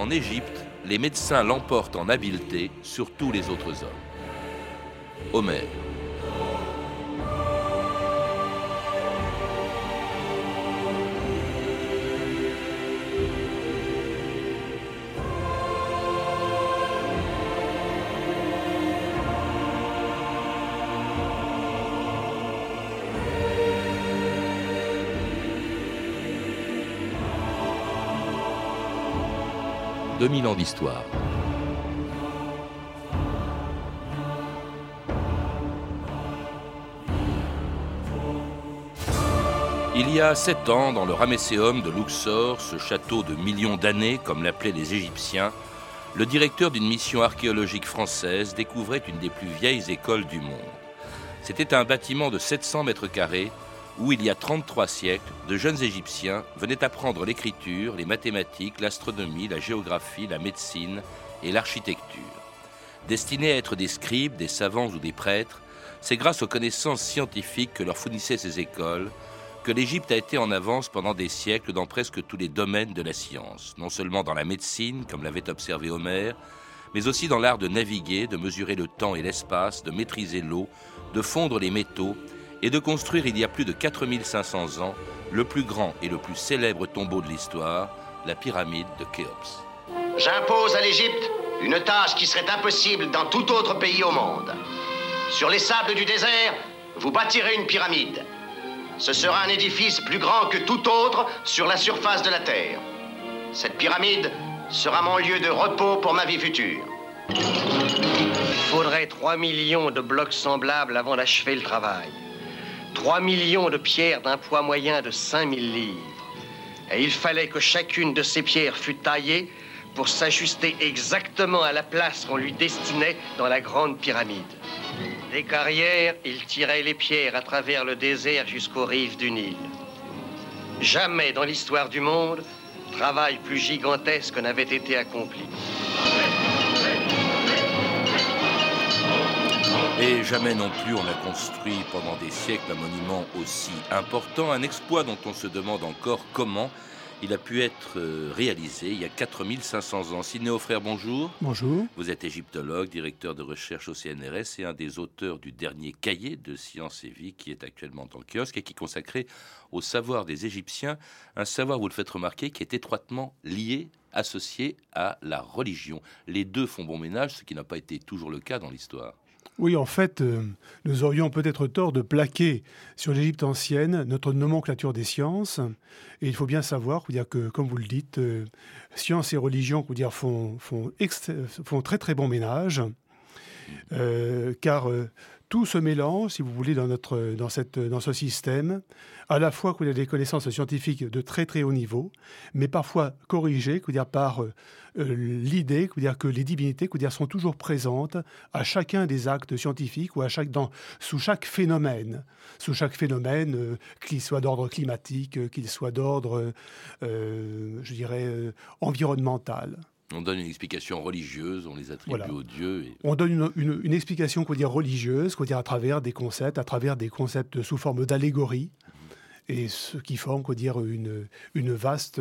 En Égypte, les médecins l'emportent en habileté sur tous les autres hommes. Homère. 2000 ans d'histoire. Il y a sept ans, dans le Ramesséum de Luxor, ce château de millions d'années, comme l'appelaient les Égyptiens, le directeur d'une mission archéologique française découvrait une des plus vieilles écoles du monde. C'était un bâtiment de 700 mètres carrés où il y a 33 siècles, de jeunes Égyptiens venaient apprendre l'écriture, les mathématiques, l'astronomie, la géographie, la médecine et l'architecture. Destinés à être des scribes, des savants ou des prêtres, c'est grâce aux connaissances scientifiques que leur fournissaient ces écoles que l'Égypte a été en avance pendant des siècles dans presque tous les domaines de la science, non seulement dans la médecine, comme l'avait observé Homère, mais aussi dans l'art de naviguer, de mesurer le temps et l'espace, de maîtriser l'eau, de fondre les métaux et de construire il y a plus de 4500 ans le plus grand et le plus célèbre tombeau de l'histoire, la pyramide de Khéops. J'impose à l'Égypte une tâche qui serait impossible dans tout autre pays au monde. Sur les sables du désert, vous bâtirez une pyramide. Ce sera un édifice plus grand que tout autre sur la surface de la Terre. Cette pyramide sera mon lieu de repos pour ma vie future. Il faudrait 3 millions de blocs semblables avant d'achever le travail. 3 millions de pierres d'un poids moyen de 5000 livres. Et il fallait que chacune de ces pierres fût taillée pour s'ajuster exactement à la place qu'on lui destinait dans la grande pyramide. Des carrières, il tirait les pierres à travers le désert jusqu'aux rives du Nil. Jamais dans l'histoire du monde, travail plus gigantesque n'avait été accompli. Et jamais non plus on a construit pendant des siècles un monument aussi important, un exploit dont on se demande encore comment il a pu être euh, réalisé il y a 4500 ans. Sidney Frère, bonjour. Bonjour. Vous êtes égyptologue, directeur de recherche au CNRS et un des auteurs du dernier cahier de Sciences et Vie qui est actuellement le kiosque et qui est consacré au savoir des Égyptiens, un savoir, vous le faites remarquer, qui est étroitement lié, associé à la religion. Les deux font bon ménage, ce qui n'a pas été toujours le cas dans l'histoire. Oui, en fait, euh, nous aurions peut-être tort de plaquer sur l'Égypte ancienne notre nomenclature des sciences. Et il faut bien savoir que, comme vous le dites, euh, sciences et religion font, très très bon ménage. Euh, car tout se mélange, si vous voulez, dans, ce système, à la fois qu'il y a des connaissances scientifiques de très très haut niveau, mais parfois corrigées par l'idée dire, que les divinités dire, sont toujours présentes à chacun des actes scientifiques ou à chaque, dans, sous chaque phénomène, sous chaque phénomène, euh, qu'il soit d'ordre climatique, euh, qu'il soit d'ordre, je dirais, environnemental. On donne une explication religieuse, on les attribue aux dieux. On donne une, explication qu'on dire religieuse, qu'on dire à travers des concepts, à travers des concepts sous forme d'allégorie, et ce qui forme dire une, une vaste,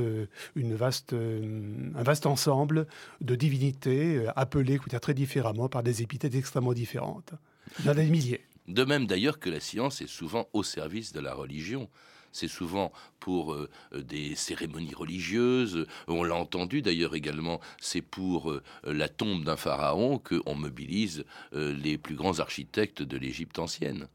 une vaste, un vaste ensemble de divinités euh, appelées dire, très différemment par des épithètes extrêmement différentes. Il des milliers. De même d'ailleurs que la science est souvent au service de la religion c'est souvent pour euh, euh, des cérémonies religieuses. On l'a entendu d'ailleurs également, c'est pour euh, la tombe d'un pharaon qu'on mobilise les plus grands architectes de l'Égypte ancienne.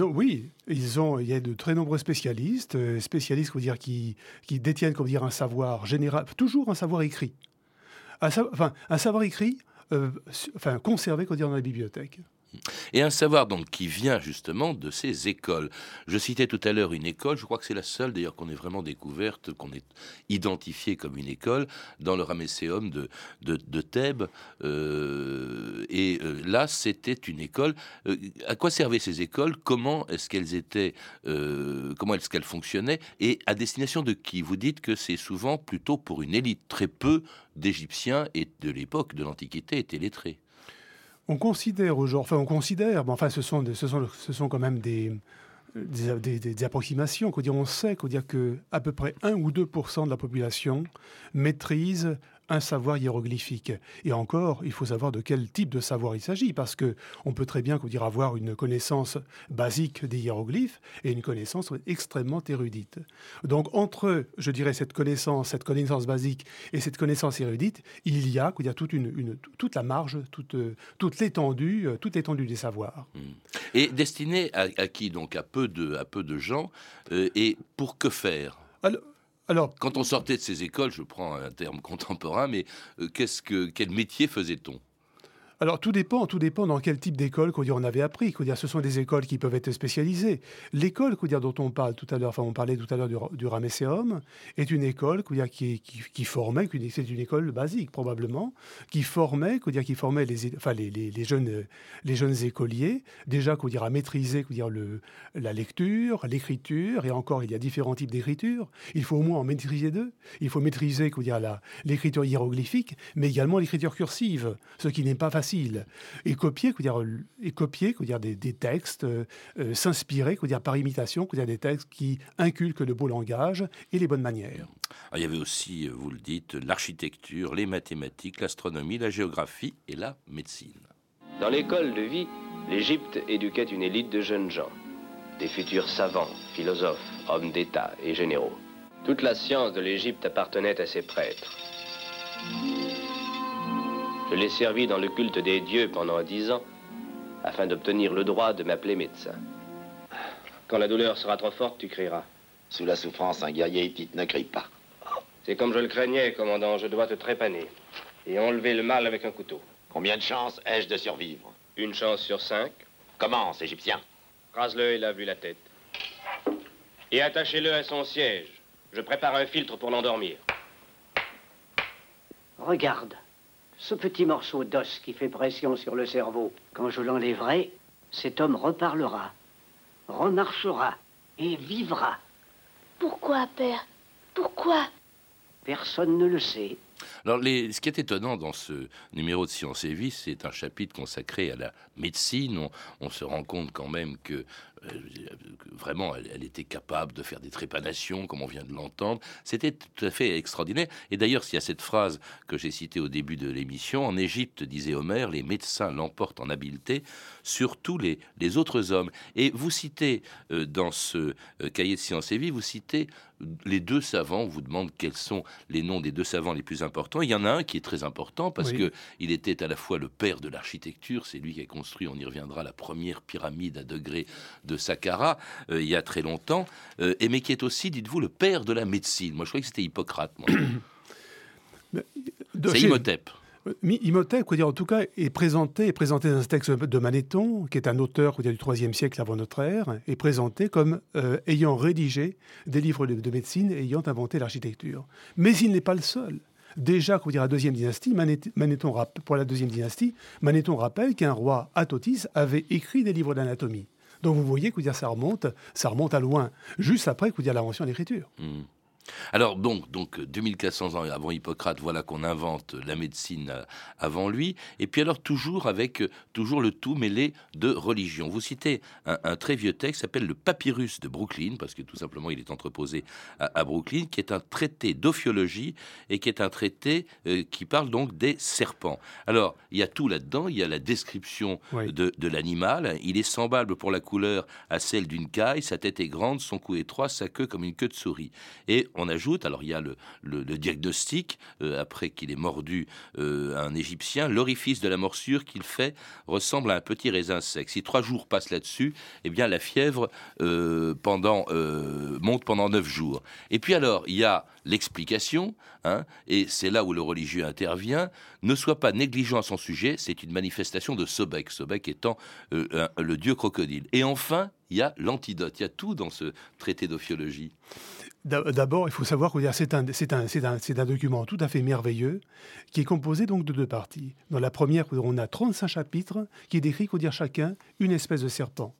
Oui, ils ont, il y a de très nombreux spécialistes, spécialistes dire, qui, détiennent dire, un savoir général, toujours un savoir écrit. Un, savoir écrit, enfin, conservé dans la bibliothèque. Et un savoir donc qui vient justement de ces écoles. Je citais tout à l'heure une école, je crois que c'est la seule d'ailleurs qu'on ait vraiment découverte, qu'on ait identifiée comme une école dans le Ramesséum de, de, Thèbes. Euh, et euh, là, c'était une école. Euh, à quoi servaient ces écoles? Comment est-ce qu'elles étaient Comment est-ce qu'elles fonctionnaient? Et à destination de qui? Vous dites que c'est souvent plutôt pour une élite. Très peu d'Égyptiens et de l'époque de l'Antiquité étaient lettrés. On considère aujourd'hui, enfin on considère, mais enfin ce sont, ce sont, ce sont quand même des, des, des, approximations. On sait qu'à peu près 1 ou 2% de la population maîtrise un savoir hiéroglyphique. Et encore, il faut savoir de quel type de savoir il s'agit, parce que on peut très bien dire, avoir une connaissance basique des hiéroglyphes et une connaissance extrêmement érudite. Donc entre, je dirais, cette connaissance, cette connaissance basique et cette connaissance érudite, il y a, il y a toute, une, toute la marge, toute, toute l'étendue, toute l'étendue des savoirs. Hmm. Et destiné à, qui donc? À peu de, à peu de gens, euh, et pour que faire? Alors, quand on sortait de ces écoles, je prends un terme contemporain, mais euh, qu'est-ce que, quel métier faisait-on? Alors tout dépend, tout dépend dans quel type d'école on avait appris. Dire, ce sont des écoles qui peuvent être spécialisées. L'école dire, dont on parle tout à l'heure, enfin on parlait tout à l'heure du, du Ramesséum, est une école dire, qui, qui, qui, formait, c'est une école basique probablement, qui formait, dire, qui formait les, enfin, les, les, jeunes, les jeunes écoliers déjà dire, à maîtriser dire, le, la lecture, l'écriture, et encore il y a différents types d'écriture. Il faut au moins en maîtriser deux. Il faut maîtriser l'écriture hiéroglyphique, mais également l'écriture cursive, ce qui n'est pas facile et copier, dire, et copier dire, des, textes, euh, euh, s'inspirer dire, par imitation, dire, des textes qui inculquent le beau langage et les bonnes manières. il y avait aussi, euh, vous le dites, l'architecture, les mathématiques, l'astronomie, la géographie et la médecine. Dans l'école de vie, l'Égypte éduquait une élite de jeunes gens, des futurs savants, philosophes, hommes d'État et généraux. Toute la science de l'Égypte appartenait à ses prêtres. Je l'ai servi dans le culte des dieux pendant dix ans, afin d'obtenir le droit de m'appeler médecin. Quand la douleur sera trop forte, tu crieras. Sous la souffrance, un guerrier hittite ne crie pas. C'est comme je le craignais, commandant. Je dois te trépaner et enlever le mal avec un couteau. Combien de chances ai-je de survivre? Une chance sur cinq. Commence, Égyptien. Rase-le et lave-lui la tête. Et attachez-le à son siège. Je prépare un filtre pour l'endormir. Regarde ce petit morceau d'os qui fait pression sur le cerveau. Quand je l'enlèverai, cet homme reparlera, remarchera et vivra. Pourquoi, père? Pourquoi? Personne ne le sait. Alors, ce qui est étonnant dans ce numéro de Science et Vie, c'est un chapitre consacré à la médecine. On, se rend compte quand même que vraiment, elle, était capable de faire des trépanations, comme on vient de l'entendre. C'était tout à fait extraordinaire. Et d'ailleurs, s'il y a cette phrase que j'ai citée au début de l'émission, en Égypte, disait Homère, les médecins l'emportent en habileté sur tous les, autres hommes. Et vous citez euh, dans ce euh, cahier de Science et Vie, vous citez les deux savants, on vous demande quels sont les noms des deux savants les plus importants. Il y en a un qui est très important parce qu'il que il était à la fois le père de l'architecture, c'est lui qui a construit, on y reviendra, la première pyramide à degrés de Saqqara euh, il y a très longtemps, euh, et mais qui est aussi, dites-vous, le père de la médecine. Moi, je croyais que c'était Hippocrate. c'est Imhotep. Imhotep, dire, en tout cas, est présenté, est présenté dans un texte de Manéthon, qui est un auteur dire, du IIIe siècle avant notre ère, est présenté comme euh, ayant rédigé des livres de, médecine et ayant inventé l'architecture. Mais il n'est pas le seul. Déjà, dire, la deuxième dynastie, Manéthon, pour la deuxième dynastie, Manéthon rappelle qu'un roi, Athotis, avait écrit des livres d'anatomie. Donc vous voyez que ça remonte, ça remonte à loin, juste après l'invention de l'écriture. Mmh. Alors donc, donc 2400 ans avant Hippocrate, voilà qu'on invente la médecine euh, avant lui. Et puis alors toujours avec euh, toujours le tout mêlé de religion. Vous citez un, très vieux texte s'appelle le Papyrus de Brooklyn parce que tout simplement il est entreposé à, Brooklyn, qui est un traité d'ophiologie et qui est un traité euh, qui parle donc des serpents. Alors il y a tout là-dedans. Il y a la description de, de l'animal. Il est semblable pour la couleur à celle d'une caille. Sa tête est grande, son cou étroit, sa queue comme une queue de souris. Et on ajoute, alors il y a le, diagnostic, euh, après qu'il ait mordu euh, un Égyptien, l'orifice de la morsure qu'il fait ressemble à un petit raisin sec. Si trois jours passent là-dessus, eh bien la fièvre euh, pendant, monte pendant neuf jours. Et puis alors, il y a l'explication, hein, et c'est là où le religieux intervient, ne soit pas négligent à son sujet, c'est une manifestation de Sobek, Sobek étant le dieu crocodile. Et enfin, il y a l'antidote, il y a tout dans ce traité d'ophiologie. D'abord, il faut savoir que c'est un, document tout à fait merveilleux qui est composé donc de deux parties. Dans la première, on a 35 chapitres qui décrit dire, chacun une espèce de serpent.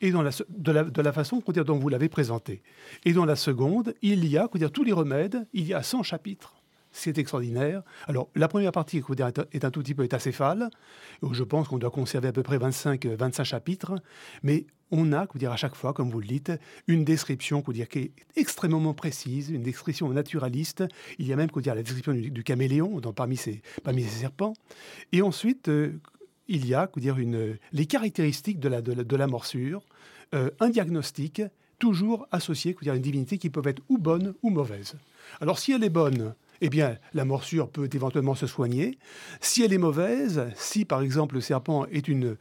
Et de, la, façon dont vous l'avez présenté. Et dans la seconde, il y a dire, tous les remèdes, il y a 100 chapitres. C'est extraordinaire. Alors, la première partie est un tout petit peu acéphale. Je pense qu'on doit conserver à peu près 25, 25 chapitres. Mais on a, dire, à chaque fois, comme vous le dites, une description dire, qui est extrêmement précise, une description naturaliste. Il y a même dire, la description du, caméléon dans, parmi, ces, parmi ces serpents. Et ensuite, euh, il y a dire, une, les caractéristiques de la, de la, morsure, euh, un diagnostic toujours associé dire, à une divinité qui peut être ou bonne ou mauvaise. Alors si elle est bonne, eh bien, la morsure peut éventuellement se soigner. Si elle est mauvaise, si par exemple le serpent est une,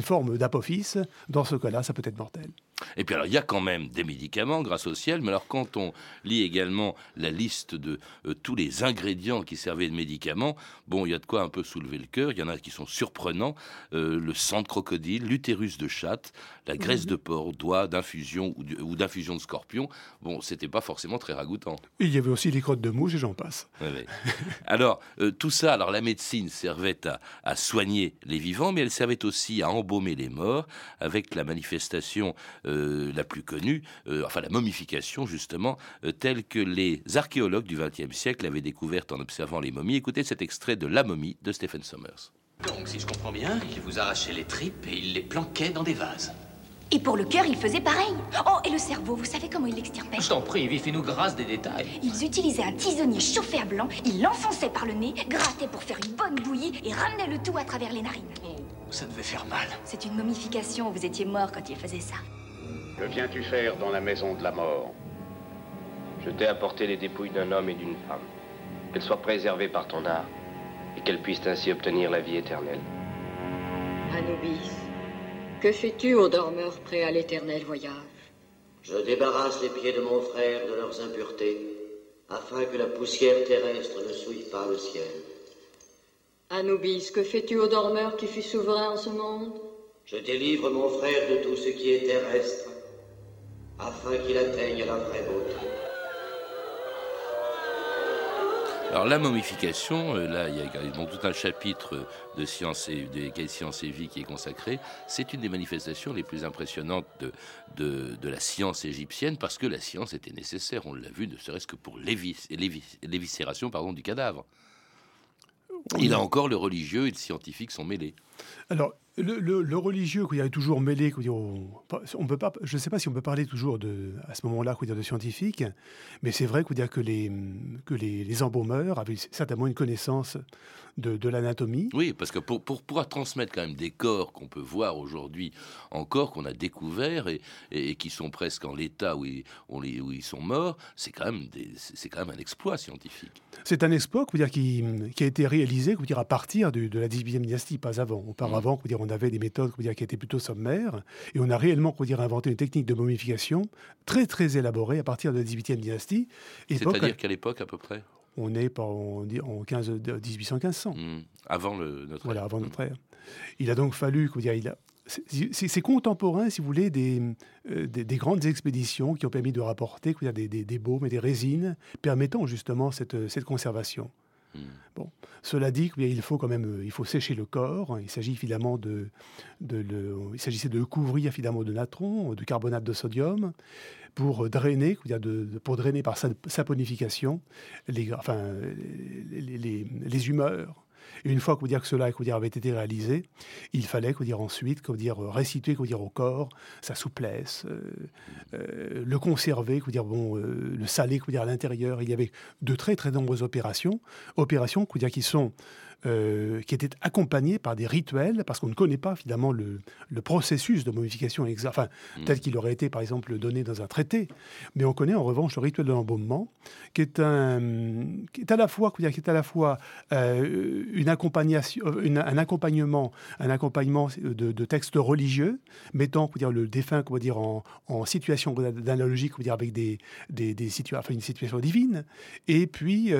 forme d'apophyse, dans ce cas-là, ça peut être mortel. Et puis alors, il y a quand même des médicaments grâce au ciel, mais alors quand on lit également la liste de euh, tous les ingrédients qui servaient de médicaments, bon, il y a de quoi un peu soulever le cœur, il y en a qui sont surprenants, euh, le sang de crocodile, l'utérus de chatte, la graisse mhm. de porc, doigt d'infusion ou d'infusion de scorpion, bon, c'était pas forcément très ragoûtant. il y avait aussi les crottes de mouche et j'en passe. alors, euh, tout ça, alors la médecine servait à, soigner les vivants, mais elle servait aussi à embaumer les morts, avec la manifestation la plus connue, euh, enfin la momification justement, euh, telle que les archéologues du XXe siècle avaient découverte en observant les momies. Écoutez cet extrait de La momie de Stephen Sommers. Donc, si je comprends bien, il vous arrachait les tripes et il les planquait dans des vases. Et pour le cœur, il faisait pareil. Oh, et le cerveau, vous savez comment il l'extirpait Je t'en prie, fais-nous grâce des détails. Ils utilisaient un tisonnier chauffé à blanc, ils l'enfonçaient par le nez, grattaient pour faire une bonne bouillie et ramenaient le tout à travers les narines. Oh, ça devait faire mal. C'est une momification, vous étiez mort quand il faisait ça. Que viens-tu faire dans la maison de la mort Je t'ai apporté les dépouilles d'un homme et d'une femme. Qu'elles soient préservées par ton art et qu'elles puissent ainsi obtenir la vie éternelle. Anubis, que fais-tu aux dormeurs prêts à l'éternel voyage Je débarrasse les pieds de mon frère de leurs impuretés, afin que la poussière terrestre ne souille pas le ciel. Anubis, que fais-tu aux dormeurs qui fut souverain en ce monde Je délivre mon frère de tout ce qui est terrestre, afin qu'il atteigne la vraie beauté. Alors la momification, euh, là il y a également tout un chapitre de sciences et de et vie qui est consacré. C'est une des manifestations les plus impressionnantes de, de, la science égyptienne parce que la science était nécessaire. On l'a vu, ne serait-ce que pour l'éviscération pardon du cadavre. Il a encore le religieux et le scientifique sont mêlés. Alors, le, religieux, il y a toujours mêlé, on peut pas, je ne sais pas si on peut parler toujours de, à ce moment-là, de scientifique, mais c'est vrai dire, que, les, que les, les, embaumeurs avaient certainement une connaissance de, l'anatomie. Oui, parce que pour, pour pouvoir transmettre quand même des corps qu'on peut voir aujourd'hui encore, qu'on a découverts et, et, qui sont presque en l'état où, ils, où ils sont morts, c'est quand, même c'est quand même un exploit scientifique. C'est un exploit dire, qui, qui, a été réalisé dire, à partir de, de la 18e dynastie, pas avant. Auparavant, mmh. dire, on avait des méthodes dire, qui étaient plutôt sommaires, et on a réellement dire, inventé une technique de momification très très élaborée à partir de la 18e dynastie. C'est-à-dire qu'à l'époque à peu près? On est en, en 15, 1800-1500. Mmh. Avant le, notre Voilà, avant notre ère. Il a donc fallu, dire, il a, c'est contemporain, si vous voulez, euh, des, des, grandes expéditions qui ont permis de rapporter des, des, des, baumes et des résines permettant justement cette, cette conservation. Bon, cela dit, il faut quand même, euh, il faut sécher le corps. Il s'agit évidemment de, s'agissait de couvrir évidemment de natron, de carbonate de sodium, pour drainer, pour drainer par saponification les humeurs et une fois dire, que cela dire, avait été réalisé, il fallait dire, ensuite dire, restituer dire, au corps sa souplesse, euh, euh, le conserver, dire, bon, euh, le saler dire, à l'intérieur. Il y avait de très très nombreuses opérations, opérations dire, qui sont euh, qui était accompagné par des rituels, parce qu'on ne connaît pas finalement le, processus de momification enfin, mm. tel qu'il aurait été par exemple donné dans un traité, mais on connaît en revanche le rituel de l'embaumement, qui est un, qui est à la fois, qui est à la fois euh, une accompagnation, euh, un accompagnement, un accompagnement de, textes religieux, mettant dire, le défunt dire, en, situation d'analogie dire, avec des, des, des enfin, une situation divine, et puis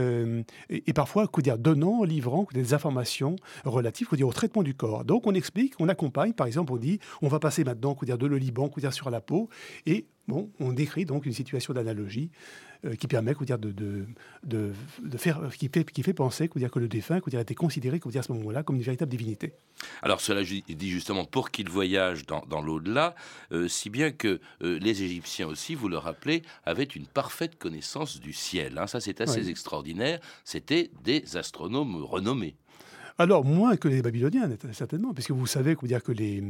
et, parfois dire, donnant, livrant des informations relatives au traitement du corps. Donc on explique, on accompagne, par exemple, on dit on va passer maintenant dire, de l'oliban dire, sur la peau, et bon, on décrit donc une situation d'analogie euh, qui permet dire, de, de, de, faire, qui fait, qui fait penser dire, que le défunt dire, a été considéré dire, à ce moment-là comme une véritable divinité. Alors cela dit justement pour qu'il voyage dans, dans l'au-delà, euh, si bien que euh, les Égyptiens aussi, vous le rappelez, avaient une parfaite connaissance du ciel. Hein. Ça c'est assez extraordinaire. C'était des astronomes renommés. Alors, moins que les Babyloniens, certainement, puisque vous savez dire, que, les,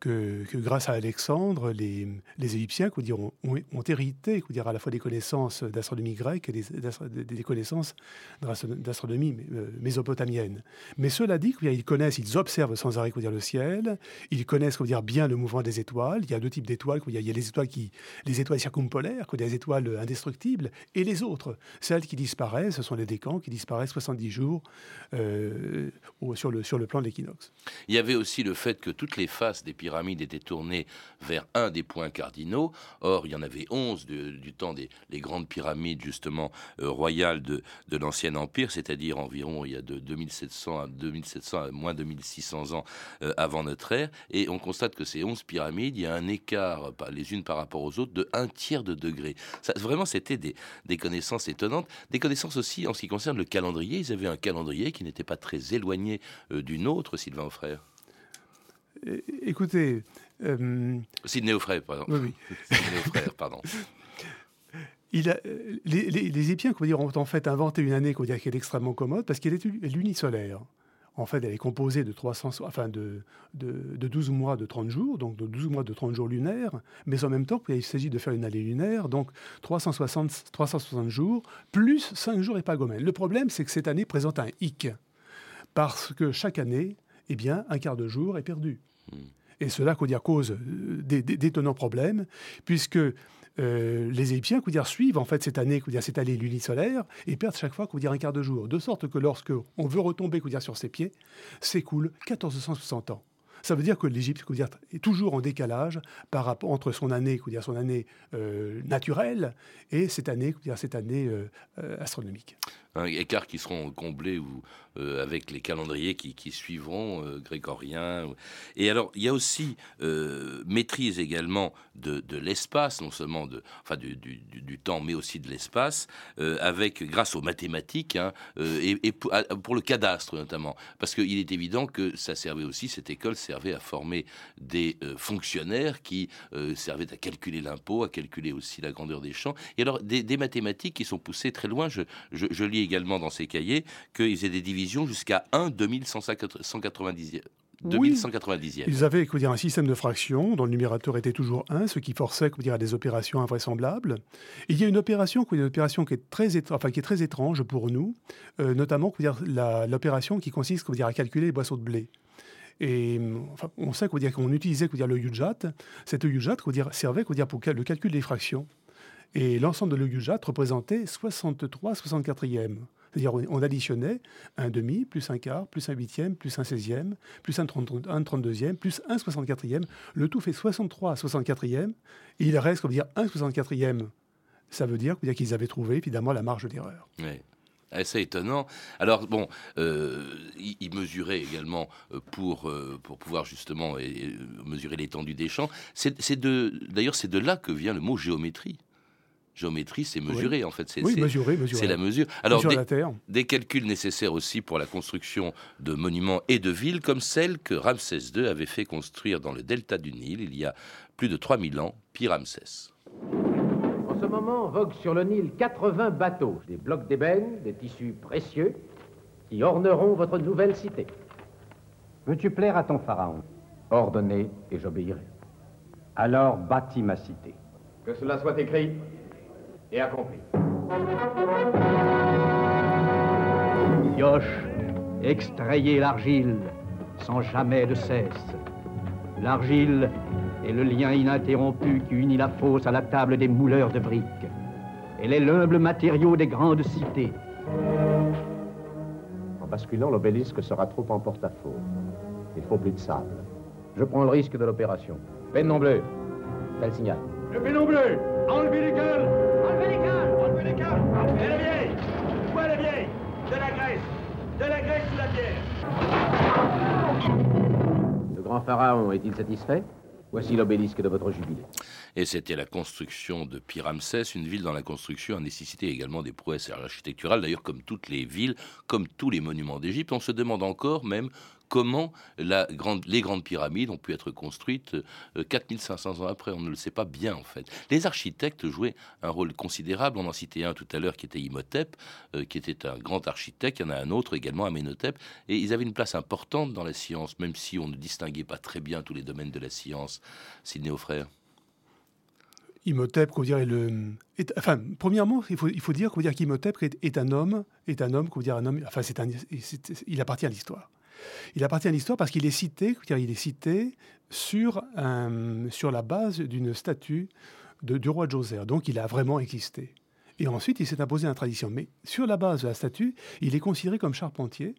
que, grâce à Alexandre, les, les Égyptiens dire, ont, ont, hérité dire, à la fois des connaissances d'astronomie grecque et des, connaissances d'astronomie euh, mésopotamienne. Mais cela dit, ils connaissent, ils observent sans arrêt dire, le ciel, ils connaissent dire, bien le mouvement des étoiles. Il y a deux types d'étoiles. Il, y a les étoiles, qui, les étoiles circumpolaires, des étoiles indestructibles, et les autres, celles qui disparaissent, ce sont les décans qui disparaissent 70 jours. Euh, le, sur le plan de l'équinoxe. Il y avait aussi le fait que toutes les faces des pyramides étaient tournées vers un des points cardinaux. Or, il y en avait 11 du temps des grandes pyramides, justement, euh, royales de, l'ancien empire, c'est-à-dire environ il y a de 2700 à 2700 à moins 2600 ans euh, avant notre ère. Et on constate que ces 11 pyramides, il y a un écart les unes par rapport aux autres de un tiers de degré. Ça, vraiment, c'était des connaissances étonnantes. Des connaissances aussi en ce qui concerne le calendrier. Ils avaient un calendrier qui n'était pas très éloigné euh, d'une autre, Sylvain Frère Écoutez. Euh... Sidney Frère, pardon. Oui, oui. Frère, pardon. Il a, les, les, les Égyptiens dire, ont en fait inventé une année qui est extrêmement commode parce qu'elle est lunisolaire. En fait, elle est composée de, 300, enfin de, de, de, 12 mois de 30 jours, donc de 12 mois de 30 jours lunaires, mais en même temps, il s'agit de faire une année lunaire, donc 360, 360 jours, plus 5 jours épagomènes. Le problème, c'est que cette année présente un hic parce que chaque année, eh bien, un quart de jour est perdu. Hmm. Et cela dire, cause euh, d'étonnants problèmes, puisque euh, les Égyptiens dire, suivent en fait cette année, dire, cette année lunisolaire et perdent chaque fois dire, un quart de jour. De sorte que lorsque on veut retomber dire, sur ses pieds, s'écoule 1460 ans. Ça veut dire que l'Égypte est toujours en décalage par rapport entre son année, son année euh, naturelle et cette année, cette année astronomique un écart qui seront comblés euh, avec les calendriers qui, suivront, euh, grégoriens. Et alors, il y a aussi euh, maîtrise également de, l'espace, non seulement de, enfin, du, temps, mais aussi de l'espace, avec grâce aux mathématiques hein, et, pour, le cadastre notamment. Parce qu'il est évident que ça servait aussi, cette école servait à former des fonctionnaires qui servaient à calculer l'impôt, à calculer aussi la grandeur des champs. Et alors, des, mathématiques qui sont poussées très loin. Je, je, je lis également dans ces cahiers qu'ils aient des divisions jusqu'à 1 2190. 2190e. Ils avaient dire, un système de fractions dont le numérateur était toujours 1, ce qui forçait dire, à des opérations invraisemblables. il y a une opération, une opération qui, est très, enfin, qui est très étrange pour nous, euh, notamment l'opération qui consiste dire, à calculer les boissons de blé. Et enfin, on sait qu'on utilisait le UJAT. Cet UJAT servait pour le calcul des fractions. Et l'ensemble de l'Oyujat représentait 63 64e. C'est-à-dire on additionnait un demi, plus un quart, plus un huitième, plus un seizième, plus un, 30, un 32e, plus un 64e. Le tout fait 63 64e. Et il reste, comme dire, un 64e. Ça veut dire, qu'ils avaient trouvé évidemment la marge d'erreur. Assez étonnant. Alors bon, euh, il, mesurait également euh, pour euh, pour pouvoir justement mesurer l'étendue des champs. C'est de d'ailleurs c'est de là que vient le mot géométrie géométrie, c'est mesurer en fait. C'est, oui, mesurer, C'est la mesure. Alors, des, calculs nécessaires aussi pour la construction de monuments et de villes comme celle que Ramsès II avait fait construire dans le delta du Nil il y a plus de 3000 ans, Pi-Ramsès. Moment, voguent sur le Nil 80 bateaux, des blocs d'ébène, des tissus précieux, qui orneront votre nouvelle cité. Veux-tu plaire à ton pharaon Ordonné et j'obéirai. Alors bâtis ma cité. Que cela soit écrit et accompli. Yoche, extrayez l'argile sans jamais de cesse. L'argile est le lien ininterrompu qui unit la fosse à la table des mouleurs de briques. Elle est l'humble matériau des grandes cités. En basculant, l'obélisque sera trop en porte-à-faux. Il faut plus de sable. Je prends le risque de l'opération. Pénon bleu. Tel signal. Le pénon bleu Enlevez les gueules les Et la vieille Où est la vieille? De la graisse De la graisse ou la bière Le grand pharaon est-il satisfait? Voici l'obélisque de votre jubilé. Et c'était la construction de Pyramsès, une ville dont la construction a nécessité également des prouesses architecturales, d'ailleurs comme toutes les villes, comme tous les monuments d'Égypte. On se demande encore même comment les grandes pyramides ont pu être construites 4500 ans après. On ne le sait pas bien en fait. Les architectes jouaient un rôle considérable. On en citait un tout à l'heure qui était Imhotep, qui était un grand architecte. Il y en a un autre également, Amenhotep. Et ils avaient une place importante dans la science, même si on ne distinguait pas très bien tous les domaines de la science. Sidney frère. Imhotep, dire, est le, enfin, premièrement, il faut, il faut dire, dire qu'Imhotep est, un homme, est un homme, dire, un homme, enfin, c'est il appartient à l'histoire. Il appartient à l'histoire parce qu'il est cité, il est cité sur, sur la base d'une statue de, du roi Djoser. Donc, il a vraiment existé. Et ensuite, il s'est imposé une tradition. Mais sur la base de la statue, il est considéré comme charpentier.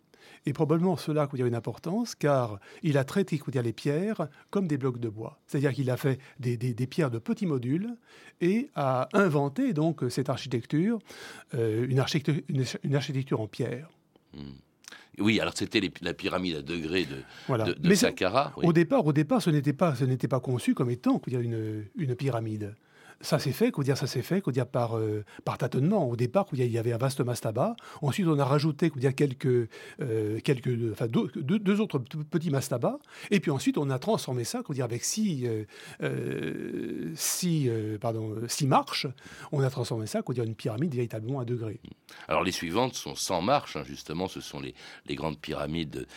Et probablement cela a une importance, car il a traité les pierres comme des blocs de bois. C'est-à-dire qu'il a fait des, pierres de petits modules et a inventé donc cette architecture, euh, une, architecture une, architecture en pierre. Hmm. Oui, alors c'était la pyramide à degrés de, de, Saqqara. Au départ, au départ, ce n'était pas, ce n'était pas conçu comme étant une, une pyramide ça s'est fait, dire, ça s'est fait, dire, par, euh, par tâtonnement. Au départ, il y avait un vaste mastaba. Ensuite, on a rajouté, dire, quelques, euh, quelques, enfin, deux, autres petits mastabas. Et puis ensuite, on a transformé ça, dire, avec six, euh, six, pardon, six marches. On a transformé ça, dire, une pyramide véritablement à degrés. Alors les suivantes sont sans marches, hein, justement. Ce sont les, les grandes pyramides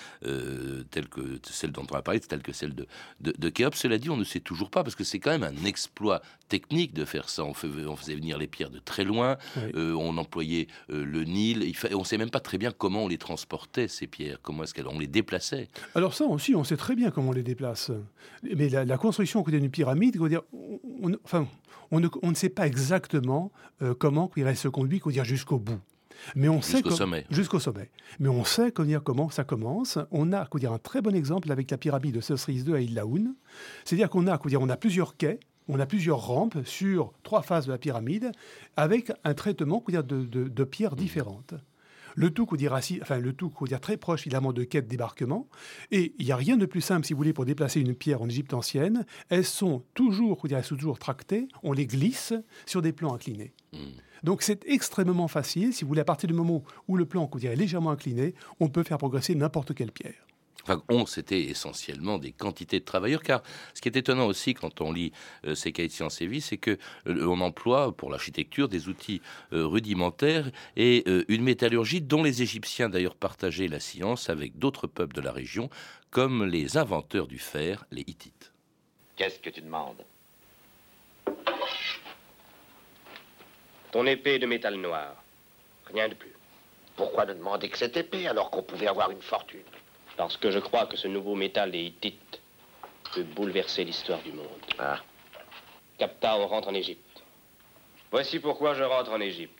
telles que celles dont on a parlé, telles que celles de, de, de Khéops. Cela dit, on ne sait toujours pas, parce que c'est quand même un exploit technique de faire ça. On, faisait venir les pierres de très loin, euh, on employait euh, le Nil. Il on ne sait même pas très bien comment on les transportait, ces pierres, comment est-ce qu'on les déplaçait. Alors ça aussi, on sait très bien comment on les déplace. Mais la, construction d'une pyramide, on, enfin, on ne, on ne, sait pas exactement euh, comment il reste conduit jusqu'au bout. Mais on sait jusqu'au sommet. Jusqu'au sommet. Mais on sait dire, comment ça commence. On a dire, un très bon exemple avec la pyramide de Sosris II à Ilaoun. C'est-à-dire qu'on a, dire, on a plusieurs quais on a plusieurs rampes sur trois phases de la pyramide avec un traitement de, de, pierres différentes. Le tout, dire, enfin, le tout dire, très proche évidemment de quai de débarquement. Et il n'y a rien de plus simple, si vous voulez, pour déplacer une pierre en Égypte ancienne. Elles sont toujours, sont toujours tractées, on les glisse sur des plans inclinés. Hmm. Donc c'est extrêmement facile. Si vous voulez, à partir du moment où le plan est légèrement incliné, on peut faire progresser n'importe quelle pierre. Enfin, on, c'était essentiellement des quantités de travailleurs, car ce qui est étonnant aussi quand on lit euh, ces cahiers de sciences et vie, c'est que euh, on emploie pour l'architecture des outils euh, rudimentaires et une métallurgie dont les Égyptiens d'ailleurs partageaient la science avec d'autres peuples de la région, comme les inventeurs du fer, les Hittites. Qu'est-ce que tu demandes? Ton épée de métal noir. Rien de plus. Pourquoi ne demander que cette épée alors qu'on pouvait avoir une fortune? Parce que je crois que ce nouveau métal des Hittites peut bouleverser l'histoire du monde. Ah. Capta, on rentre en Égypte. Voici pourquoi je rentre en Égypte.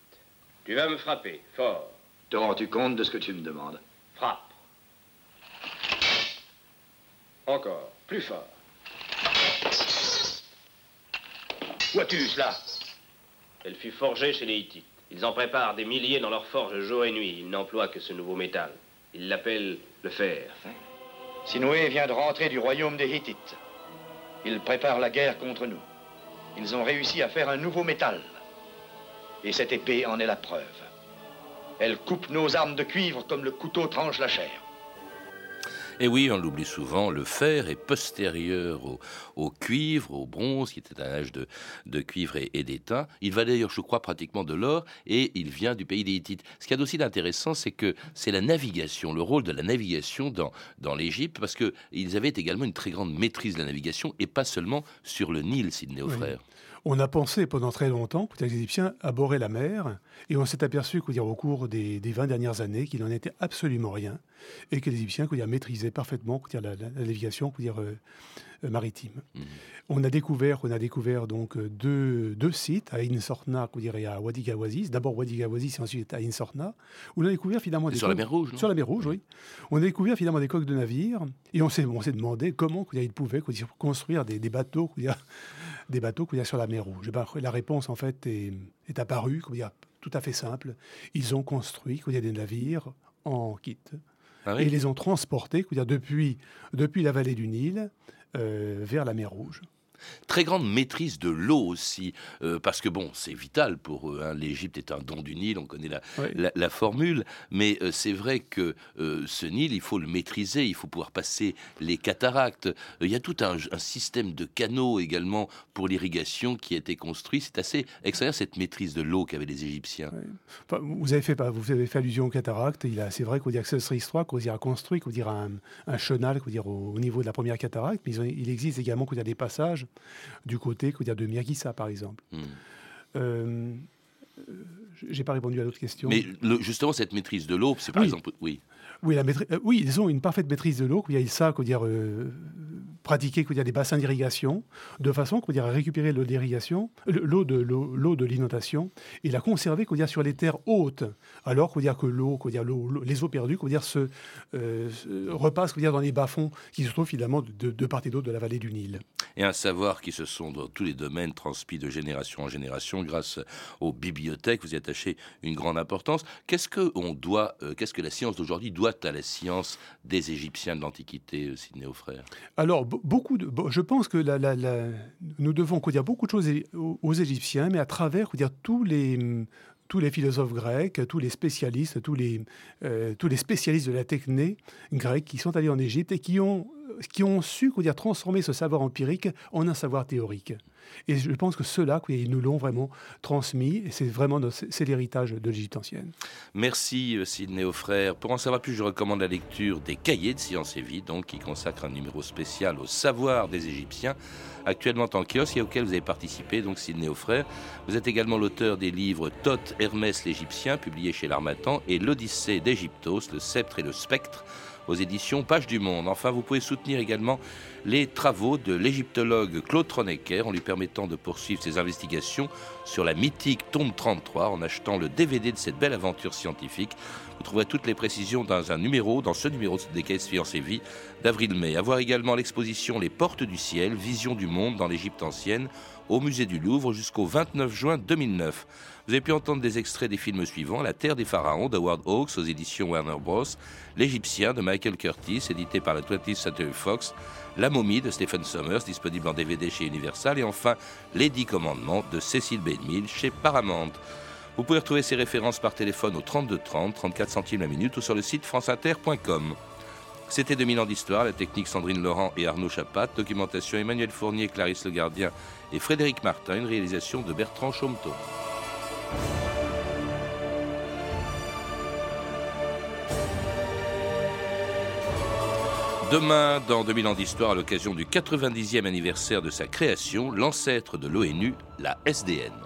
Tu vas me frapper, fort. Te rends-tu compte de ce que tu me demandes? Frappe. Encore, plus fort. Vois-tu cela? Elle fut forgée chez les Hittites. Ils en préparent des milliers dans leurs forges jour et nuit. Ils n'emploient que ce nouveau métal. Ils l'appellent le fer. Sinoué vient de rentrer du royaume des Hittites. Ils préparent la guerre contre nous. Ils ont réussi à faire un nouveau métal. Et cette épée en est la preuve. Elle coupe nos armes de cuivre comme le couteau tranche la chair. Et oui, on l'oublie souvent, le fer est postérieur au, cuivre, au bronze, qui était un âge de, cuivre et, d'étain. Il va d'ailleurs, je crois, pratiquement de l'or, et il vient du pays des Hittites. Ce qu'il y a d'aussi d'intéressant, c'est que c'est la navigation, le rôle de la navigation dans, dans l'Égypte, parce qu'ils avaient également une très grande maîtrise de la navigation, et pas seulement sur le Nil, Sidney aux frères. On a pensé pendant très longtemps que les Égyptiens aborraient la mer, et on s'est aperçu dire, au cours des, des 20 dernières années qu'il n'en était absolument rien, et que les Égyptiens dire, maîtrisaient parfaitement dire, la, navigation dire, euh, euh, maritime. Mhm. On a découvert, on a découvert donc euh, deux, deux sites à Insorna et à Wadi Gawazis. D'abord Wadi Gawazis et ensuite à Insorna, où on a découvert finalement des sur la mer Rouge. sur la mer Rouge, oui. On a découvert finalement des coques de navires et on s'est on s'est demandé comment ils pouvaient construire des, des bateaux des bateaux qu'il y a sur la mer Rouge. Ben, la réponse, en fait, est, est apparue, tout à fait simple. Ils ont construit il y a des navires en kit. Ah et ils les ont transportés dire, depuis, depuis la vallée du Nil euh, vers la mer Rouge. Très grande maîtrise de l'eau aussi, euh, parce que bon, c'est vital pour eux. Hein. L'Égypte est un don du Nil, on connaît la, formule, mais euh, c'est vrai que euh, ce Nil, il faut le maîtriser, il faut pouvoir passer les cataractes. Il y a tout un, système de canaux également pour l'irrigation qui a été construit. C'est assez extraordinaire cette maîtrise de l'eau qu'avaient les Égyptiens. vous avez fait, vous avez fait allusion aux cataractes. C'est vrai qu'on dirait que ce serait histoire qu'on a construit, qu'on dirait un, un chenal, qu'on dirait au, niveau de la première cataracte, mais il existe également qu'on a des passages du côté dire, de Miyagisa, par exemple. Hmm. Euh, j'ai pas répondu à d'autres questions. Mais justement, cette maîtrise de l'eau, c'est par exemple. Oui. Oui, la euh, oui, ils ont une parfaite maîtrise de l'eau. Il y a ça, dire, euh, pratiquer dire, des bassins d'irrigation de façon dire, à récupérer l'eau d'irrigation, l'eau de l'eau de l'inondation et la conserver dire, sur les terres hautes, alors dire, que l'eau, les eaux perdues dire, se, euh, repassent dire, dans les bas-fonds qui se trouvent finalement de, de part et d'autre de la vallée du Nil. Et un savoir qui se sont dans tous les domaines transmis de génération en génération grâce aux bibliothèques. Vous y attachez une grande importance. Qu'est-ce que on doit, qu'est-ce que la science d'aujourd'hui doit à la science des Égyptiens de l'Antiquité, euh, Sidney Frère Alors, je pense que nous devons dire beaucoup de choses aux, Égyptiens, mais à travers dire, tous les philosophes grecs, tous les spécialistes, tous les, euh, spécialistes de la techné grecque qui sont allés en Égypte et qui ont, qui ont su dire, transformer ce savoir empirique en un savoir théorique. Et je pense que ceux-là, ils nous l'ont vraiment transmis, et c'est vraiment l'héritage de l'Égypte ancienne. Merci euh, Sidney frère. Pour en savoir plus, je recommande la lecture des cahiers de Sciences et Vie, donc, qui consacre un numéro spécial au savoir des Égyptiens, actuellement en kiosque et auquel vous avez participé, donc Sidney frère. Vous êtes également l'auteur des livres Thoth, Hermès l'Égyptien, publié chez l'Armatan, et l'Odyssée d'Égyptos, le sceptre et le spectre, aux éditions Page du Monde. Enfin, vous pouvez soutenir également les travaux de l'égyptologue Claude Tronecker en lui permettant de poursuivre ses investigations sur la mythique tombe 33 en achetant le DVD de cette belle aventure scientifique. Vous trouverez toutes les précisions dans un numéro, dans ce numéro des caisses Fiancé Vie d'avril-mai. À voir également l'exposition Les Portes du Ciel, Vision du Monde dans l'Égypte ancienne au musée du Louvre jusqu'au 29 juin 2009. Vous avez pu entendre des extraits des films suivants La Terre des Pharaons d'Howard Hawks aux éditions Warner Bros. L'Égyptien de Michael Curtis, édité par la 20th Century Fox. La momie de Stephen Sommers, disponible en DVD chez Universal. Et enfin, Les Dix Commandements de Cécile B. chez Paramount. Vous pouvez retrouver ces références par téléphone au 32 30, 34 centimes la minute ou sur le site franceinter.com. C'était 2000 ans d'histoire, la technique Sandrine Laurent et Arnaud Chapat, documentation Emmanuel Fournier, Clarisse Le Gardien et Frédéric Martin, une réalisation de Bertrand Chaumeton. Demain, dans 2000 ans d'histoire, à l'occasion du 90e anniversaire de sa création, l'ancêtre de l'ONU, la SDN.